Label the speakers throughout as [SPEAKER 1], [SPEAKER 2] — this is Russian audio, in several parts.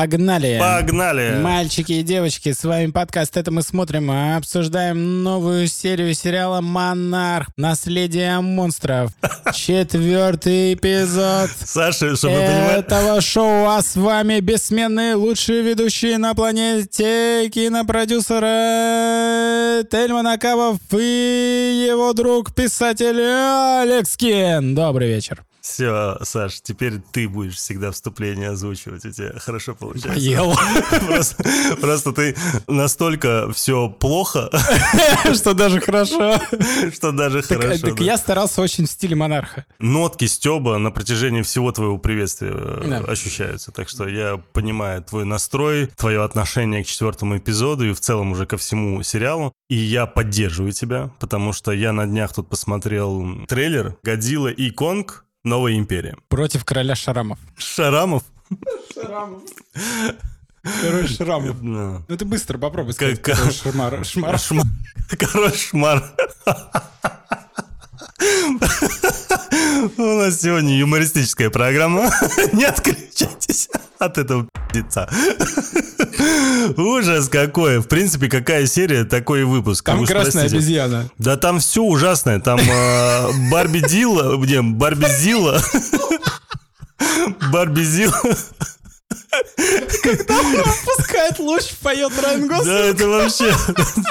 [SPEAKER 1] Погнали!
[SPEAKER 2] Погнали!
[SPEAKER 1] Мальчики и девочки, с вами подкаст «Это мы смотрим», и обсуждаем новую серию сериала «Монарх. Наследие монстров». Четвертый эпизод
[SPEAKER 2] Саша, чтобы
[SPEAKER 1] этого шоу, а с вами бессменные лучшие ведущие на планете кинопродюсера Тельман Акавов и его друг писатель Алекс Кин. Добрый вечер.
[SPEAKER 2] Все, Саш, теперь ты будешь всегда вступление озвучивать. У тебя хорошо получается.
[SPEAKER 1] Поел.
[SPEAKER 2] Просто, просто ты настолько все плохо,
[SPEAKER 1] Что даже хорошо.
[SPEAKER 2] что даже
[SPEAKER 1] Так,
[SPEAKER 2] хорошо.
[SPEAKER 1] так
[SPEAKER 2] да.
[SPEAKER 1] я старался очень в стиле монарха.
[SPEAKER 2] Нотки Стеба на протяжении всего твоего приветствия э,
[SPEAKER 1] Да.
[SPEAKER 2] ощущаются. Так что я понимаю твой настрой, твое отношение к четвертому эпизоду и в целом уже ко всему сериалу. И я поддерживаю тебя, потому что я на днях тут посмотрел трейлер «Годзилла и Конг. Новая империя».
[SPEAKER 1] Против короля Шарамов.
[SPEAKER 2] Шарамов?
[SPEAKER 1] Шарамов. Король Шарамов. Ну ты быстро попробуй сказать.
[SPEAKER 2] Как-
[SPEAKER 1] король Шмар. Шмар.
[SPEAKER 2] Шма- Король шмар. У нас сегодня юмористическая программа. Не отключайтесь от этого пи***ца. Ужас какой. В принципе, какая серия, такой и выпуск.
[SPEAKER 1] Там
[SPEAKER 2] уж
[SPEAKER 1] красная
[SPEAKER 2] простите.
[SPEAKER 1] обезьяна.
[SPEAKER 2] Да там все ужасное. Там э, Барби Дилла, где Барби Зилла. Барби Зилла.
[SPEAKER 1] Пускает луч, поет Райан
[SPEAKER 2] Да,
[SPEAKER 1] Гослинг.
[SPEAKER 2] это вообще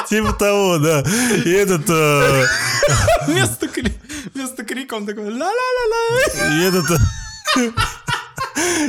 [SPEAKER 2] типа того, да. И этот... э,
[SPEAKER 1] Вместо, кри- вместо крика он такой ла-ла-ла-ла.
[SPEAKER 2] И этот...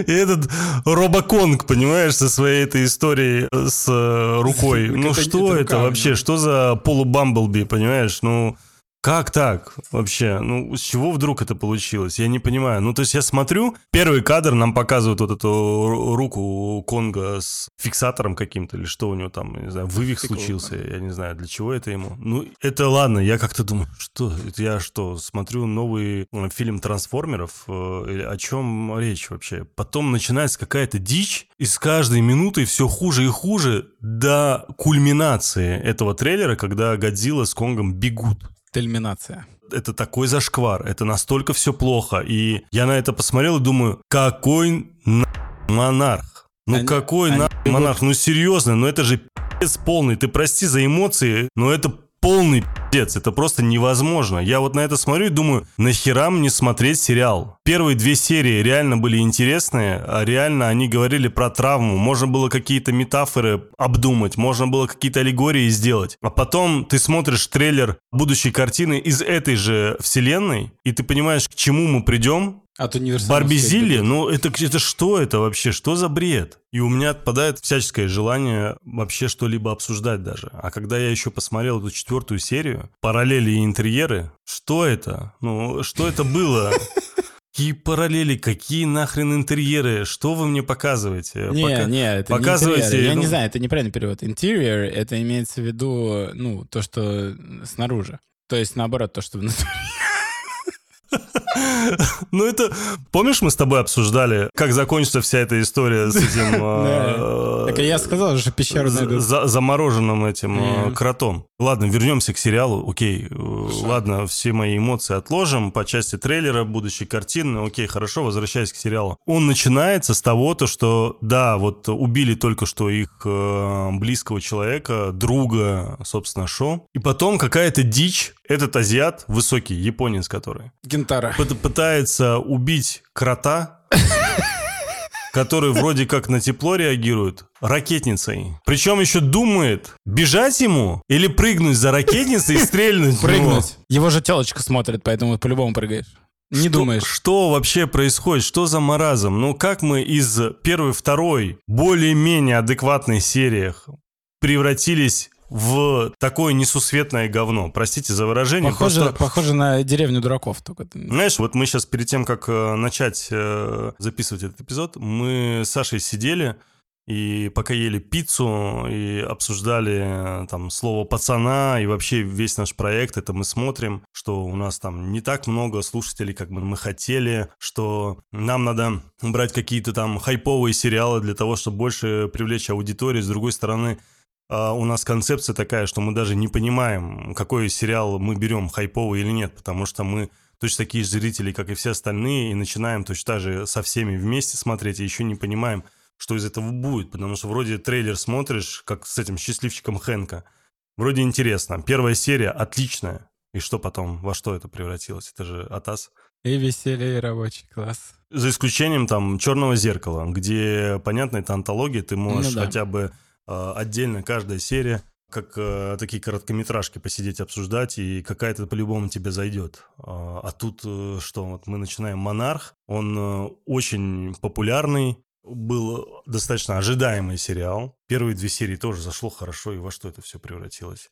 [SPEAKER 2] И этот Робоконг, понимаешь, со своей этой историей с э, рукой. Ну что
[SPEAKER 1] это
[SPEAKER 2] вообще? Что за полубамблби, понимаешь? Ну, как так вообще? Ну, с чего вдруг это получилось? Я не понимаю. Ну, то есть я смотрю, первый кадр нам показывают вот эту ру- руку Конга с фиксатором каким-то, или что у него там, не знаю, вывих случился, я не знаю, для чего это ему. Ну, это ладно, я как-то думаю, что, это я что, смотрю новый э, фильм трансформеров, э, или о чем речь вообще? Потом начинается какая-то дичь, и с каждой минутой все хуже и хуже до кульминации этого трейлера, когда Годзилла с Конгом бегут
[SPEAKER 1] Тельминация.
[SPEAKER 2] это такой зашквар, это настолько все плохо. И я на это посмотрел и думаю, какой на монарх? Ну
[SPEAKER 1] Они-
[SPEAKER 2] какой
[SPEAKER 1] они
[SPEAKER 2] на монарх? Ну серьезно, ну это же пиздец полный. Ты прости за эмоции, но это полный пиздец. Это просто невозможно. Я вот на это смотрю и думаю, нахера мне смотреть сериал? Первые две серии реально были интересные, а реально они говорили про травму. Можно было какие-то метафоры обдумать, можно было какие-то аллегории сделать. А потом ты смотришь трейлер будущей картины из этой же вселенной, и ты понимаешь, к чему мы придем,
[SPEAKER 1] От универсального
[SPEAKER 2] Барби
[SPEAKER 1] света.
[SPEAKER 2] Зилли, ну это, это что это вообще? Что за бред? И у меня отпадает всяческое желание вообще что-либо обсуждать даже. А когда я еще посмотрел эту четвертую серию, параллели и интерьеры, что это? Ну, что это было? Какие параллели, какие нахрен интерьеры? Что вы мне показываете?
[SPEAKER 1] Не,
[SPEAKER 2] Пока-
[SPEAKER 1] не, это
[SPEAKER 2] показывайте,
[SPEAKER 1] не интерьер. Я
[SPEAKER 2] ну-
[SPEAKER 1] не знаю, это неправильный перевод. Interior — это имеется в виду, ну, то, что снаружи. То есть, наоборот, то, что внутри.
[SPEAKER 2] Ну это... Помнишь, мы с тобой обсуждали, как закончится вся эта история с этим... э,
[SPEAKER 1] Так я сказал, что пещеру
[SPEAKER 2] замороженным этим э, кротом. Ладно, вернемся к сериалу. Окей, э, ладно, все мои эмоции отложим по части трейлера, будущей картины. Окей, хорошо, возвращаясь к сериалу. Он начинается с того, то, что, да, вот убили только что их близкого человека, друга, собственно, Шо. И потом какая-то дичь. Этот азиат, высокий, японец который,
[SPEAKER 1] Гентара.
[SPEAKER 2] пыт- пытается убить крота, который вроде как на тепло реагирует, ракетницей. Причем еще думает, бежать ему или прыгнуть за ракетницей и стрельнуть.
[SPEAKER 1] Прыгнуть. Его же телочка смотрит, поэтому по-любому прыгаешь. Не
[SPEAKER 2] Что-
[SPEAKER 1] думаешь.
[SPEAKER 2] Что вообще происходит? Что за маразм? Ну как мы из первой, второй, более-менее адекватной сериях превратились в такое несусветное говно? Простите за выражение.
[SPEAKER 1] Похоже,
[SPEAKER 2] просто-
[SPEAKER 1] похоже на деревню дураков. Только.
[SPEAKER 2] Знаешь, вот мы сейчас перед тем, как э, начать э, записывать этот эпизод, мы с Сашей сидели и пока ели пиццу и обсуждали э, там слово пацана и вообще весь наш проект, это мы смотрим, что у нас там не так много слушателей, как бы мы хотели, что нам надо брать какие-то там хайповые сериалы для того, чтобы больше привлечь аудиторию. С другой стороны, у нас концепция такая, что мы даже не понимаем, какой сериал мы берем, хайповый или нет, потому что мы точно такие же зрители, как и все остальные, и начинаем точно так же со всеми вместе смотреть, и еще не понимаем, что из этого будет, потому что вроде трейлер смотришь, как с этим счастливчиком Хэнка. Вроде интересно. Первая серия отличная. И что потом? Во что это превратилось? Это же Атас.
[SPEAKER 1] И веселье, и рабочий класс.
[SPEAKER 2] За исключением там «Черного зеркала», где, понятно, это антология, ты можешь
[SPEAKER 1] Ну да.
[SPEAKER 2] хотя бы отдельно каждая серия как э, такие короткометражки посидеть, обсуждать, и какая-то по-любому тебе зайдет. А, а тут э, что, вот мы начинаем «Монарх», он э, очень популярный, был достаточно ожидаемый сериал. Первые две серии тоже зашло хорошо, и во что это все превратилось?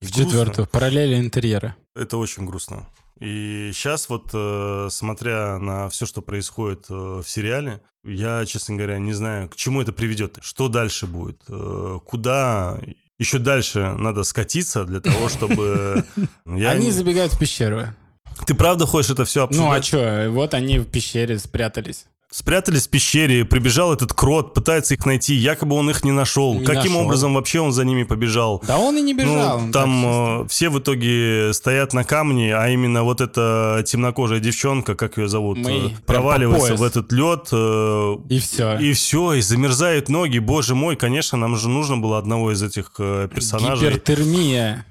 [SPEAKER 2] И
[SPEAKER 1] В
[SPEAKER 2] грустно.
[SPEAKER 1] четвертую. Параллели интерьера.
[SPEAKER 2] Это очень грустно. И сейчас вот, э, смотря на все, что происходит э, в сериале, я, честно говоря, не знаю, к чему это приведет, что дальше будет, э, куда еще дальше надо скатиться для того, чтобы...
[SPEAKER 1] Они забегают в пещеру.
[SPEAKER 2] Ты правда хочешь это все
[SPEAKER 1] Ну а
[SPEAKER 2] обсуждать?
[SPEAKER 1] что, вот они в пещере спрятались.
[SPEAKER 2] Спрятались в пещере, прибежал этот крот, пытается их найти, якобы он их не нашел.
[SPEAKER 1] Не
[SPEAKER 2] Каким
[SPEAKER 1] нашел.
[SPEAKER 2] образом вообще он за ними побежал?
[SPEAKER 1] Да он и не бежал.
[SPEAKER 2] Ну, там э, все в итоге стоят на камне, а именно вот эта темнокожая девчонка, как ее зовут,
[SPEAKER 1] Мэй,
[SPEAKER 2] э, проваливается в этот лед, э,
[SPEAKER 1] И все.
[SPEAKER 2] и все, и замерзают ноги. Боже мой, конечно, нам же нужно было одного из этих э, персонажей
[SPEAKER 1] Гипертермия.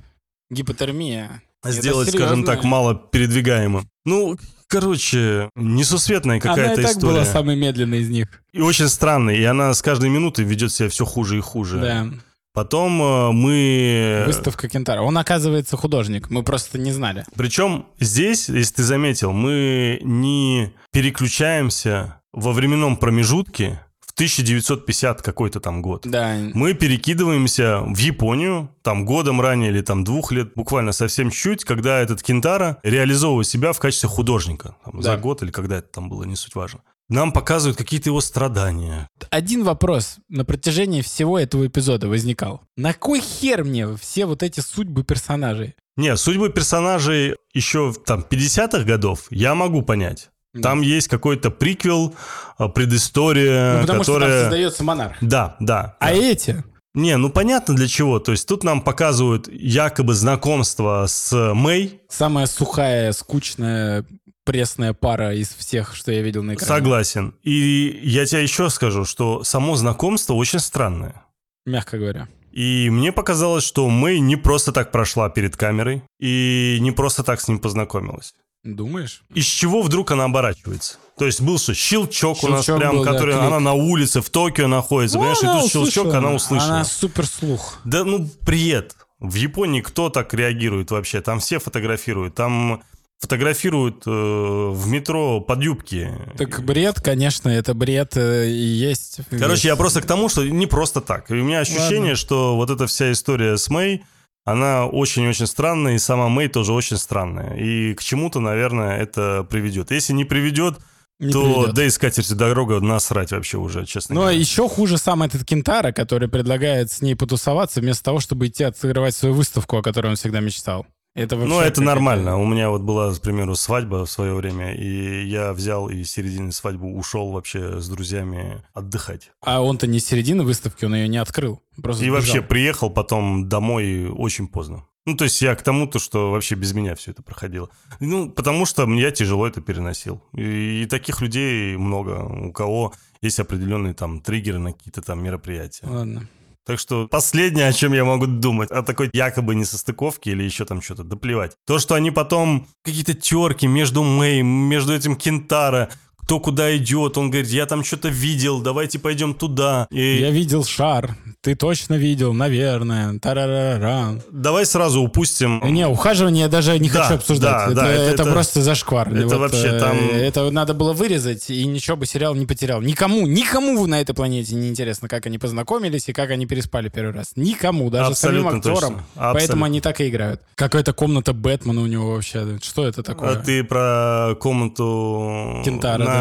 [SPEAKER 1] Гипотермия.
[SPEAKER 2] Сделать, скажем так, мало передвигаемым. Ну, короче, несусветная
[SPEAKER 1] Она
[SPEAKER 2] какая-то
[SPEAKER 1] и так
[SPEAKER 2] история.
[SPEAKER 1] была самой медленной из них.
[SPEAKER 2] И очень странная, и она с каждой минутой ведет себя все хуже и хуже.
[SPEAKER 1] Да.
[SPEAKER 2] Потом э, мы...
[SPEAKER 1] Выставка Кентара. Он, оказывается, художник. Мы просто не знали.
[SPEAKER 2] Причем здесь, если ты заметил, мы не переключаемся во временном промежутке в 1950 какой-то там год.
[SPEAKER 1] Да.
[SPEAKER 2] Мы перекидываемся в Японию, там годом ранее или там двух лет, буквально совсем чуть, когда этот Кентара реализовывает себя в качестве художника. Там,
[SPEAKER 1] Да.
[SPEAKER 2] За год или когда это там было, не суть важно. Нам показывают какие-то его страдания.
[SPEAKER 1] Один вопрос на протяжении всего этого эпизода возникал. На кой хер мне все вот эти судьбы персонажей?
[SPEAKER 2] Не, судьбы персонажей еще там 50-х годов я могу понять. Там есть какой-то приквел, а, предыстория,
[SPEAKER 1] Ну, потому что там
[SPEAKER 2] которая...
[SPEAKER 1] создается монарх.
[SPEAKER 2] Да, да.
[SPEAKER 1] А
[SPEAKER 2] да.
[SPEAKER 1] эти?
[SPEAKER 2] Не, ну понятно для чего. То есть тут нам показывают якобы знакомство с Мэй.
[SPEAKER 1] Самая сухая, скучная, пресная пара из всех, что я видел на экране.
[SPEAKER 2] Согласен. И я тебе еще скажу, что само знакомство очень странное.
[SPEAKER 1] Мягко говоря.
[SPEAKER 2] И мне показалось, что Мэй не просто так прошла перед камерой и не просто так с ним познакомилась.
[SPEAKER 1] Думаешь?
[SPEAKER 2] Из чего вдруг она оборачивается? То есть был что, щелчок, у нас
[SPEAKER 1] Щелчок
[SPEAKER 2] прям,
[SPEAKER 1] был, да,
[SPEAKER 2] который
[SPEAKER 1] клик.
[SPEAKER 2] она на улице в Токио находится,
[SPEAKER 1] Ну,
[SPEAKER 2] понимаешь, и тут щелчок,
[SPEAKER 1] услышала.
[SPEAKER 2] она услышала.
[SPEAKER 1] Она супер слух.
[SPEAKER 2] Да ну, привет. В Японии кто так реагирует вообще? Там все фотографируют. Там фотографируют э, в метро под юбки.
[SPEAKER 1] Так бред, конечно, это бред э, и есть.
[SPEAKER 2] Короче, я просто к тому, что не просто так. И у меня ощущение,
[SPEAKER 1] Ладно.
[SPEAKER 2] что вот эта вся история с Мэй, она очень-очень странная, и сама Мэй тоже очень странная. И к чему-то, наверное, это приведет. Если не приведет,
[SPEAKER 1] Не
[SPEAKER 2] то
[SPEAKER 1] приведет.
[SPEAKER 2] да и скатертью дорога насрать вообще уже, честно
[SPEAKER 1] Но
[SPEAKER 2] говоря.
[SPEAKER 1] еще хуже сам этот Кентара, который предлагает с ней потусоваться, вместо того, чтобы идти отыгрывать свою выставку, о которой он всегда мечтал. Это вообще
[SPEAKER 2] Ну, это нормально. У меня вот была, к примеру, свадьба в свое время, и я взял и в середине свадьбы ушел вообще с друзьями отдыхать.
[SPEAKER 1] А он-то не с середины выставки, он ее не открыл. Просто
[SPEAKER 2] И
[SPEAKER 1] сбежал.
[SPEAKER 2] вообще приехал потом домой очень поздно. Ну, то есть я к тому, то, что вообще без меня все это проходило. Ну, потому что я тяжело это переносил. И, и таких людей много, у кого есть определенные там триггеры на какие-то там мероприятия.
[SPEAKER 1] Ладно.
[SPEAKER 2] Так что последнее, о чем я могу думать, о такой якобы несостыковке или еще там что-то, да плевать. То, что они потом какие-то терки между Мэй, между этим Кентара, кто куда идет, он говорит, я там что-то видел, давайте пойдем туда. И
[SPEAKER 1] Я видел шар. Ты точно видел, наверное. Тарарара.
[SPEAKER 2] давай сразу упустим...
[SPEAKER 1] Не, ухаживание я даже не
[SPEAKER 2] Да,
[SPEAKER 1] хочу обсуждать.
[SPEAKER 2] да,
[SPEAKER 1] это,
[SPEAKER 2] да, это-
[SPEAKER 1] это
[SPEAKER 2] это-
[SPEAKER 1] просто зашквар.
[SPEAKER 2] это вообще
[SPEAKER 1] э,
[SPEAKER 2] там-
[SPEAKER 1] Это надо было вырезать, и ничего бы сериал не потерял. Никому, никому на этой планете не интересно, как они познакомились и как они переспали первый раз. Никому, даже самим
[SPEAKER 2] Абсолютно
[SPEAKER 1] актерам.
[SPEAKER 2] точно. Абсолютно.
[SPEAKER 1] Поэтому они так и играют. Какая-то комната Бэтмена у него вообще. Что это такое?
[SPEAKER 2] А ты про комнату
[SPEAKER 1] Кентара,
[SPEAKER 2] на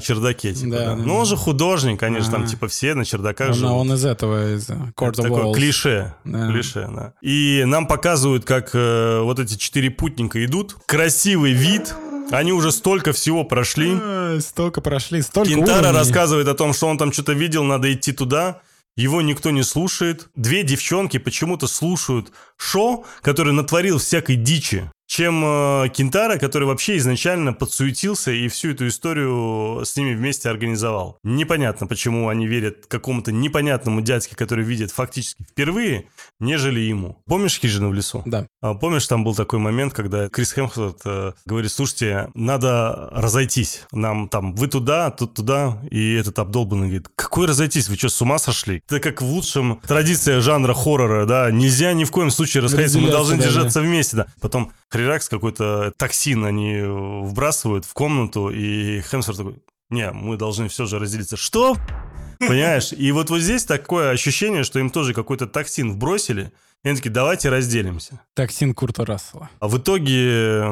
[SPEAKER 2] чердаке, типа,
[SPEAKER 1] Да,
[SPEAKER 2] да? Ну, он же художник, конечно, там, типа, все на чердаках
[SPEAKER 1] он,
[SPEAKER 2] живут.
[SPEAKER 1] он из этого, из э, Court of
[SPEAKER 2] такое клише. Клише, да. И нам показывают, как э, вот эти четыре путника идут. Красивый вид. Они уже столько всего прошли.
[SPEAKER 1] Э, Столько прошли, столько
[SPEAKER 2] Кентара
[SPEAKER 1] уровней.
[SPEAKER 2] рассказывает о том, что он там что-то видел, надо идти туда. Его никто не слушает. Две девчонки почему-то слушают Шо, который натворил всякой дичи. Чем э, Кентара, который вообще изначально подсуетился и всю эту историю с ними вместе организовал. Непонятно, почему они верят какому-то непонятному дядьке, который видит фактически впервые, нежели ему. Помнишь «Хижину в лесу»?
[SPEAKER 1] Да.
[SPEAKER 2] А, Помнишь, там был такой момент, когда Крис Хемсворт э, говорит, слушайте, надо разойтись. Нам там, вы туда, тут туда. И этот обдолбанный говорит, какой разойтись? Вы что, с ума сошли? Это как в лучшем традиция жанра хоррора, да. Нельзя ни в коем случае расходиться, мы должны
[SPEAKER 1] да,
[SPEAKER 2] держаться вместе, да. Потом хреракс какой-то токсин они вбрасывают в комнату, и Хемсворт такой, не, мы должны все же разделиться. Что? Понимаешь? И вот вот здесь такое ощущение, что им тоже какой-то токсин вбросили, и они такие, давайте разделимся.
[SPEAKER 1] Токсин Курта Рассела.
[SPEAKER 2] А в итоге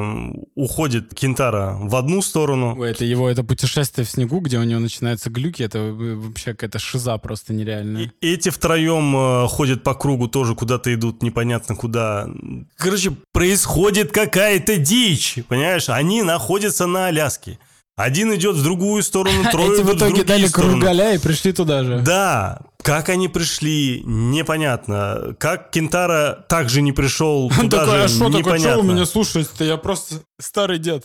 [SPEAKER 2] уходит Кентара в одну сторону.
[SPEAKER 1] Ой, это его это путешествие в снегу, где у него начинаются глюки, это э, вообще какая-то шиза просто нереальная.
[SPEAKER 2] И эти втроем э, ходят по кругу, тоже куда-то идут, непонятно куда. Короче, происходит какая-то дичь, понимаешь? Они находятся на Аляске. Один идет в другую сторону, трое
[SPEAKER 1] Эти в итоге дали
[SPEAKER 2] стороны.
[SPEAKER 1] кругаля и пришли туда же.
[SPEAKER 2] Да, как они пришли, непонятно. Как Кентара также не пришел
[SPEAKER 1] Он
[SPEAKER 2] туда
[SPEAKER 1] такой,
[SPEAKER 2] же,
[SPEAKER 1] а что такое,
[SPEAKER 2] непонятно.
[SPEAKER 1] что вы меня слушаете-то? Я просто старый дед.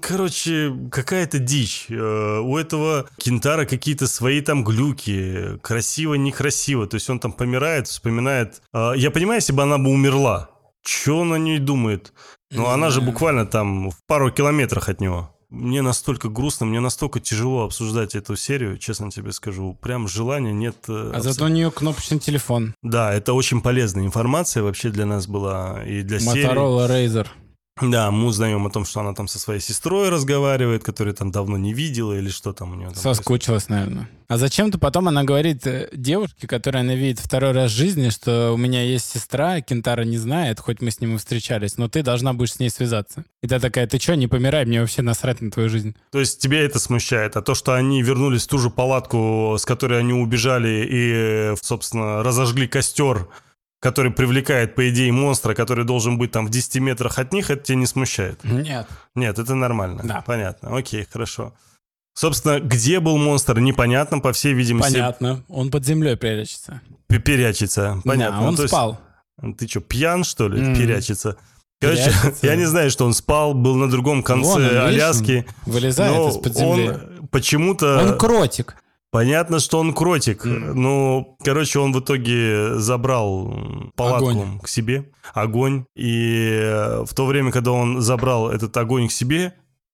[SPEAKER 2] Короче, какая-то дичь. Э, У этого Кентара какие-то свои там глюки. Красиво, некрасиво. То есть он там помирает, вспоминает. А, Я понимаю, если бы она бы умерла. Че он о ней думает?
[SPEAKER 1] Не
[SPEAKER 2] она же буквально там в пару километрах от него. Мне настолько грустно, мне настолько тяжело обсуждать эту серию, честно тебе скажу. Прям желания нет. э,
[SPEAKER 1] А
[SPEAKER 2] абсо-
[SPEAKER 1] зато у нее кнопочный телефон.
[SPEAKER 2] Да, это очень полезная информация вообще для нас была и для серии.
[SPEAKER 1] Motorola Razer.
[SPEAKER 2] Да, мы узнаем о том, что она там со своей сестрой разговаривает, которую там давно не видела, или что там у нее там.
[SPEAKER 1] Соскучилась, наверное. А зачем-то потом она говорит э, девушке, которая она видит второй раз в жизни, что у меня есть сестра, Кентара не знает, хоть мы с ним и встречались, но ты должна будешь с ней связаться. И та такая, ты что, не помирай, мне вообще насрать на твою жизнь.
[SPEAKER 2] То есть тебе это смущает, а то, что они вернулись в ту же палатку, с которой они убежали и, собственно, разожгли костер, который привлекает, по идее, монстра, который должен быть там в 10 метрах от них, это тебя не смущает?
[SPEAKER 1] Нет.
[SPEAKER 2] Нет, это нормально.
[SPEAKER 1] Да.
[SPEAKER 2] Понятно. Окей, хорошо. Собственно, где был монстр, непонятно, по всей видимости,
[SPEAKER 1] Понятно. Он под землей прячется.
[SPEAKER 2] п- перячется. Понятно.
[SPEAKER 1] Да, он
[SPEAKER 2] есть-
[SPEAKER 1] спал.
[SPEAKER 2] Ты что, пьян, что ли?
[SPEAKER 1] М.
[SPEAKER 2] Перячется. Короче,
[SPEAKER 1] Перячется.
[SPEAKER 2] я не знаю, что он спал, был на другом конце
[SPEAKER 1] Вон он,
[SPEAKER 2] Аляски.
[SPEAKER 1] Вылезает из-под земли.
[SPEAKER 2] он почему-то...
[SPEAKER 1] Он кротик.
[SPEAKER 2] Понятно, что он кротик.
[SPEAKER 1] М.
[SPEAKER 2] Ну, короче, он в итоге забрал палатку
[SPEAKER 1] Огонь.
[SPEAKER 2] к себе, огонь. И э, в то время, когда он забрал этот огонь к себе,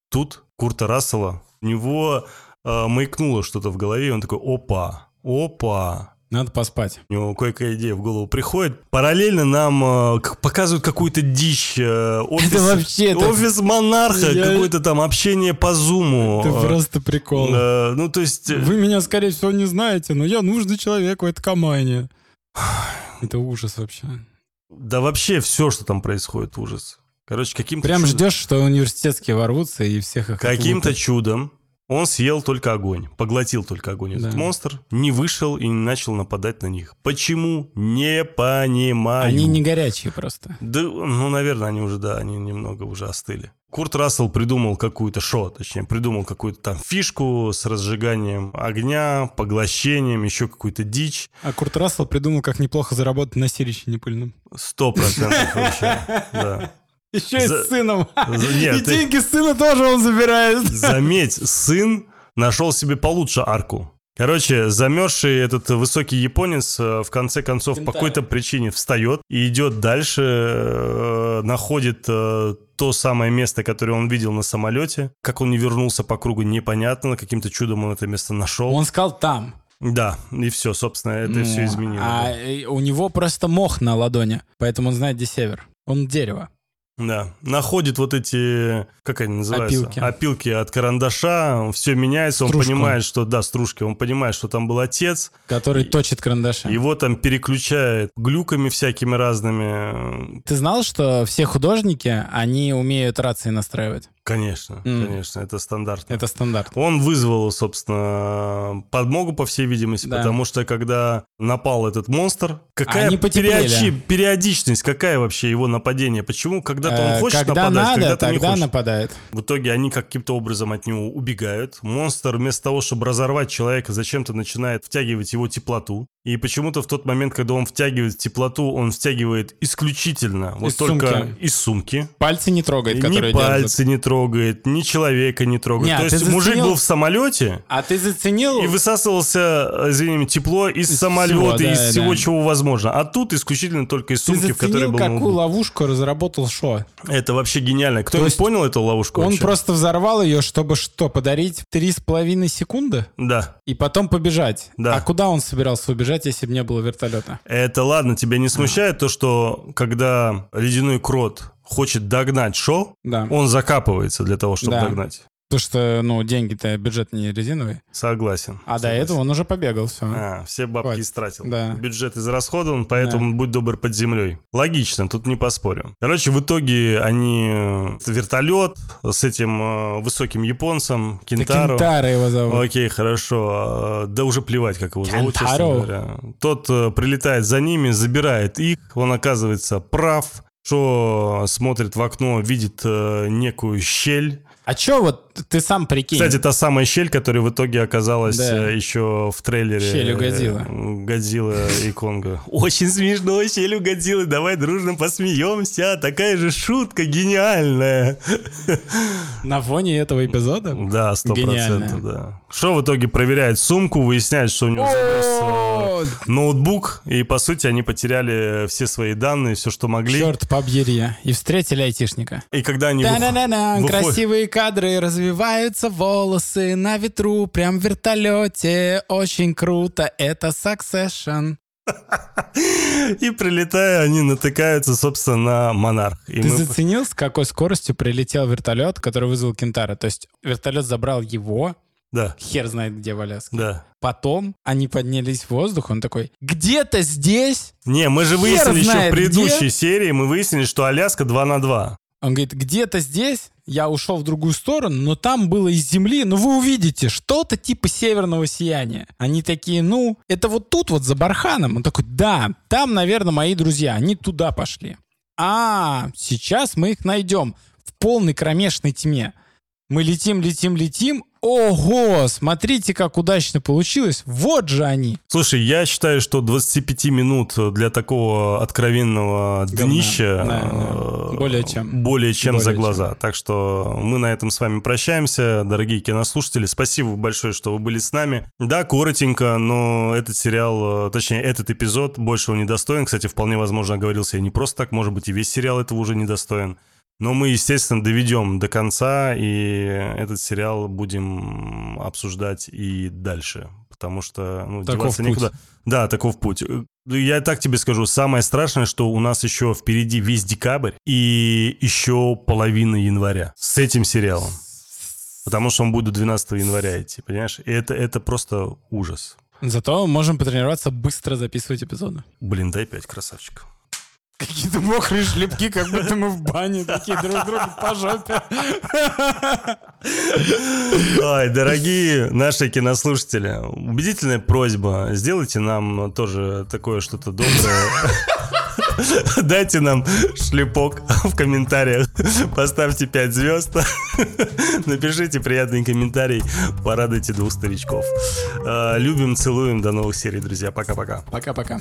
[SPEAKER 2] тут Курта Рассела, у него э, маякнуло что-то в голове, и он такой, опа, опа,
[SPEAKER 1] Надо поспать.
[SPEAKER 2] у него кое-какая идея в голову приходит. Параллельно нам э, показывают какую-то дичь. э, офис,
[SPEAKER 1] Это вообще, это-
[SPEAKER 2] офис монарха,
[SPEAKER 1] Я-
[SPEAKER 2] какое-то там общение по зуму.
[SPEAKER 1] Это
[SPEAKER 2] Э,
[SPEAKER 1] просто прикол.
[SPEAKER 2] э, ну, то есть... э,
[SPEAKER 1] Вы меня, скорее всего, не знаете, но я нужный человек в этой команде. Это ужас вообще.
[SPEAKER 2] Да вообще все, что там происходит, ужас. Короче, каким-то
[SPEAKER 1] Прям
[SPEAKER 2] чудом-
[SPEAKER 1] ждешь, что университетские ворвутся и всех их
[SPEAKER 2] Каким-то чудом он съел только огонь, поглотил только огонь. Этот
[SPEAKER 1] Да.
[SPEAKER 2] монстр не вышел и не начал нападать на них. Почему? Не понимаю.
[SPEAKER 1] Они не горячие просто.
[SPEAKER 2] Да, ну, наверное, они уже, да, они немного уже остыли. Курт Рассел придумал какую-то шо, точнее, придумал какую-то там фишку с разжиганием огня, поглощением, еще какую-то дичь.
[SPEAKER 1] А Курт Рассел придумал, как неплохо заработать на сирище непыльном.
[SPEAKER 2] Сто процентов вообще, да.
[SPEAKER 1] Еще и
[SPEAKER 2] За-
[SPEAKER 1] с сыном.
[SPEAKER 2] За- нет,
[SPEAKER 1] и
[SPEAKER 2] ты-
[SPEAKER 1] деньги сына тоже он забирает.
[SPEAKER 2] Заметь, сын нашел себе получше арку. Короче, замерзший этот высокий японец э, в конце концов по
[SPEAKER 1] Кентара.
[SPEAKER 2] какой-то причине встает и идет дальше, э, находит э, то самое место, которое он видел на самолете. Как он не вернулся по кругу, непонятно. Каким-то чудом он это место нашел.
[SPEAKER 1] Он сказал там.
[SPEAKER 2] Да, и все, собственно, это
[SPEAKER 1] Ну,
[SPEAKER 2] все изменило.
[SPEAKER 1] А
[SPEAKER 2] да.
[SPEAKER 1] у него просто мох на ладони, поэтому он знает, где север. Он дерево.
[SPEAKER 2] Да, находит вот эти, как они называются?
[SPEAKER 1] Опилки.
[SPEAKER 2] Опилки от карандаша, все меняется, он
[SPEAKER 1] Стружку.
[SPEAKER 2] понимает, что, да, стружки, он понимает, что там был отец,
[SPEAKER 1] Который
[SPEAKER 2] И-
[SPEAKER 1] точит карандаши.
[SPEAKER 2] его там переключает глюками всякими разными.
[SPEAKER 1] Ты знал, что все художники, они умеют рации настраивать?
[SPEAKER 2] Конечно,
[SPEAKER 1] М.
[SPEAKER 2] конечно, это стандартно.
[SPEAKER 1] Это стандарт.
[SPEAKER 2] Он вызвал, собственно, подмогу, по всей видимости,
[SPEAKER 1] Да.
[SPEAKER 2] потому что когда напал этот монстр, какая периодичи- периодичность, какая вообще его нападение? Почему, когда когда-то он
[SPEAKER 1] Э,
[SPEAKER 2] хочет
[SPEAKER 1] Когда
[SPEAKER 2] нападать,
[SPEAKER 1] надо,
[SPEAKER 2] когда-то не хочет.
[SPEAKER 1] нападает.
[SPEAKER 2] В итоге они каким-то образом от него убегают. Монстр вместо того, чтобы разорвать человека, зачем-то начинает втягивать его теплоту. И почему-то в тот момент, когда он втягивает теплоту, он втягивает исключительно вот
[SPEAKER 1] Из
[SPEAKER 2] только
[SPEAKER 1] сумки.
[SPEAKER 2] из сумки.
[SPEAKER 1] Пальцы не трогает,
[SPEAKER 2] ни
[SPEAKER 1] которые
[SPEAKER 2] пальцы не трогает, ни человека не трогает.
[SPEAKER 1] Не, а
[SPEAKER 2] То
[SPEAKER 1] ты
[SPEAKER 2] есть мужик
[SPEAKER 1] заценил-
[SPEAKER 2] был в самолете
[SPEAKER 1] А ты заценил?
[SPEAKER 2] и высасывался, извини, тепло из,
[SPEAKER 1] Из
[SPEAKER 2] самолета,
[SPEAKER 1] всего,
[SPEAKER 2] из
[SPEAKER 1] да,
[SPEAKER 2] всего,
[SPEAKER 1] да.
[SPEAKER 2] чего возможно. А тут исключительно только из
[SPEAKER 1] Ты
[SPEAKER 2] сумки, в которой
[SPEAKER 1] заценил,
[SPEAKER 2] был
[SPEAKER 1] какую ловушку разработал
[SPEAKER 2] Это вообще гениально. Кто
[SPEAKER 1] То есть
[SPEAKER 2] понял эту ловушку
[SPEAKER 1] Он
[SPEAKER 2] вообще?
[SPEAKER 1] просто взорвал ее, чтобы что, подарить три с половиной секунды?
[SPEAKER 2] Да.
[SPEAKER 1] И потом побежать.
[SPEAKER 2] Да.
[SPEAKER 1] А куда он собирался убежать, если бы не было вертолета?
[SPEAKER 2] Это ладно, тебя не смущает то, что когда ледяной крот хочет догнать Шо,
[SPEAKER 1] Да.
[SPEAKER 2] он закапывается для того, чтобы
[SPEAKER 1] Да.
[SPEAKER 2] догнать.
[SPEAKER 1] Потому что, ну, деньги-то бюджет не резиновый.
[SPEAKER 2] Согласен.
[SPEAKER 1] А до
[SPEAKER 2] Согласен.
[SPEAKER 1] этого он уже побегал, все.
[SPEAKER 2] А, все бабки
[SPEAKER 1] Хватит.
[SPEAKER 2] истратил.
[SPEAKER 1] Да.
[SPEAKER 2] Бюджет израсходован, поэтому будь добр под землей. Логично, тут не поспорю. Короче, в итоге они э, вертолет с этим э, высоким японцем, Кентаро.
[SPEAKER 1] Кентара его зовут.
[SPEAKER 2] Окей, хорошо. А, Да уже плевать, как его зовут, честно
[SPEAKER 1] Кентаро.
[SPEAKER 2] говоря. Тот э, прилетает за ними, забирает их, он оказывается прав, что смотрит в окно, видит э, некую щель.
[SPEAKER 1] А чё вот ты сам прикинь?
[SPEAKER 2] Кстати, та самая щель, которая в итоге оказалась
[SPEAKER 1] Да.
[SPEAKER 2] э, еще в трейлере.
[SPEAKER 1] Щель у
[SPEAKER 2] э,
[SPEAKER 1] Годзиллы.
[SPEAKER 2] Годзилла и Конга. Очень смешно, щель у Годзиллы. Давай дружно посмеемся. Такая же шутка гениальная.
[SPEAKER 1] На фоне этого эпизода?
[SPEAKER 2] Да, сто процентов, да. Что в итоге проверяет сумку, выясняет, что у него ноутбук, и по сути они потеряли все свои данные, все, что могли.
[SPEAKER 1] Черт побери. И встретили айтишника.
[SPEAKER 2] И когда они вых-
[SPEAKER 1] Да-да-да,
[SPEAKER 2] выходят-
[SPEAKER 1] красивые кадры, развиваются волосы на ветру, прям в вертолете, очень круто, это Succession.
[SPEAKER 2] и прилетая, они натыкаются, собственно, на монарх. И
[SPEAKER 1] Ты
[SPEAKER 2] мы-
[SPEAKER 1] заценил, с какой скоростью прилетел вертолет, который вызвал Кентара? То есть вертолет забрал его,
[SPEAKER 2] Да,
[SPEAKER 1] хер знает где в Аляске.
[SPEAKER 2] да.
[SPEAKER 1] Потом они поднялись в воздух, он такой, где-то здесь?
[SPEAKER 2] Не, мы же
[SPEAKER 1] Хер
[SPEAKER 2] выяснили еще в предыдущей
[SPEAKER 1] где.
[SPEAKER 2] серии, мы выяснили, что Аляска 2 на 2.
[SPEAKER 1] Он говорит, где-то здесь, я ушел в другую сторону, но там было из земли, ну вы увидите, что-то типа северного сияния. Они такие, ну, это вот тут вот за барханом. Он такой, да, там, наверное, мои друзья, они туда пошли. А, сейчас мы их найдем в полной кромешной тьме. Мы летим, летим, летим. Ого, смотрите, как удачно получилось. Вот же они.
[SPEAKER 2] Слушай, я считаю, что 25 минут для такого откровенного
[SPEAKER 1] Говна.
[SPEAKER 2] днища
[SPEAKER 1] Да, да.
[SPEAKER 2] э,
[SPEAKER 1] Более чем.
[SPEAKER 2] более чем
[SPEAKER 1] Более
[SPEAKER 2] за
[SPEAKER 1] чем.
[SPEAKER 2] глаза. Так что мы на этом с вами прощаемся, дорогие кинослушатели. Спасибо большое, что вы были с нами. Да, коротенько, но этот сериал, э, точнее, этот эпизод большего недостоин. Кстати, вполне возможно, оговорился я не просто так, может быть, и весь сериал этого уже недостоин. Но мы, естественно, доведем до конца, и этот сериал будем обсуждать и дальше. Потому что ну,
[SPEAKER 1] Таков
[SPEAKER 2] деваться
[SPEAKER 1] путь.
[SPEAKER 2] некуда. Да, таков путь. Э, Я так тебе скажу, самое страшное, что у нас еще впереди весь декабрь и еще половина января с этим сериалом. Потому что он будет 12 января идти, понимаешь? И это, это просто ужас.
[SPEAKER 1] Зато можем потренироваться быстро записывать эпизоды.
[SPEAKER 2] Блин, дай 5, красавчик.
[SPEAKER 1] Какие-то мокрые шлепки, как будто мы в бане такие друг другу по жопе.
[SPEAKER 2] Ой, дорогие наши кинослушатели, убедительная просьба, сделайте нам тоже такое что-то доброе. Дайте нам шлепок в комментариях, поставьте 5 звезд, напишите приятный комментарий, порадуйте двух старичков. А, Любим, целуем, до новых серий, друзья, пока-пока.
[SPEAKER 1] Пока-пока.